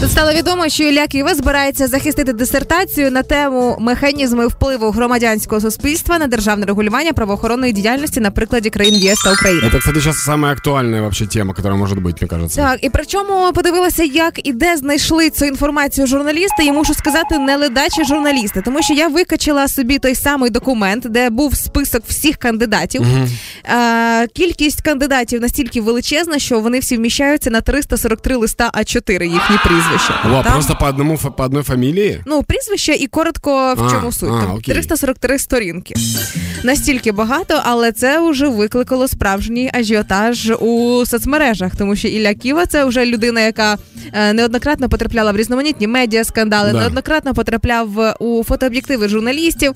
Тут стало відомо, що Ілля Києва збирається захистити дисертацію на тему механізми впливу громадянського суспільства на державне регулювання правоохоронної діяльності на прикладі країн ЄС та України. Это, кстати, сейчас самая актуальная вообще тема, которая может быть, мне кажется. Так, і причому подивилася, як і де знайшли цю інформацію журналісти, і мушу сказати, не ледачі журналісти, тому що я викачала собі той самий документ, де був список всіх кандидатів. Е, кількість кандидатів настільки величезна, що вони всі вміщаються на 343 листа А4 їхні прізвища. Во, Там- просто по одному, по одной фамилии? Ну, прізвище і коротко в А, чому суть. а, Там окей. 343 сторінки. Настільки багато, але це вже викликало справжній ажіотаж у соцмережах, тому що Ілля Ківа це вже людина, яка е, неоднократно потрапляла в різноманітні медіа скандали, Да. неоднократно потрапляв у фотооб'єктиви журналістів.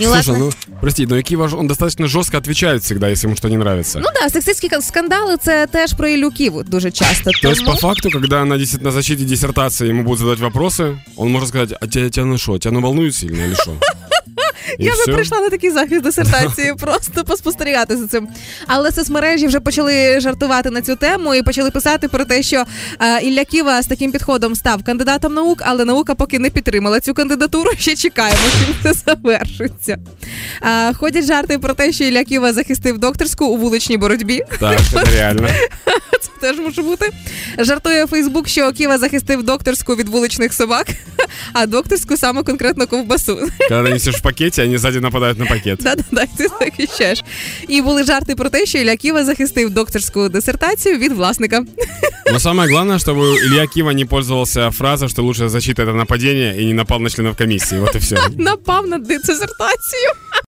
І, Слушай, ладно. ну, прости, но Кива, ваш он достаточно жестко отвечает всегда, если ему что не нравится. ну да, сексистські скандали це теж про Ілюків дуже часто. То есть, по факту, когда на, на защите диссертации ему будут задать вопросы, он может сказать, а тебя, тебя ну что, тебя ну волнует сильно или что? Я би прийшла на такий захист дисертації, просто поспостерігати за цим. Але соцмережі вже почали жартувати на цю тему і почали писати про те, що е, Ілля Ківа з таким підходом став кандидатом наук, але наука поки не підтримала цю кандидатуру. Ще чекаємо, чим це завершиться. Е, ходять жарти про те, що Ілля Ківа захистив докторську у вуличній боротьбі. Так, это реально. Це теж може бути. Жартує Фейсбук, що Ківа захистив докторську від вуличних собак, а докторську саме конкретно ковбасу. Когда несешь в пакете, они сзади нападают на пакет. Да-да-да, і ти захищаєш. І були жарти про те, що Ілля Ківа захистив докторську дисертацію від власника. Но самое главное, чтобы Илья Кива не пользовался фразой, что лучшая защита это нападение и не напал на членов комиссии. Вот и все. Напав на дисертацію.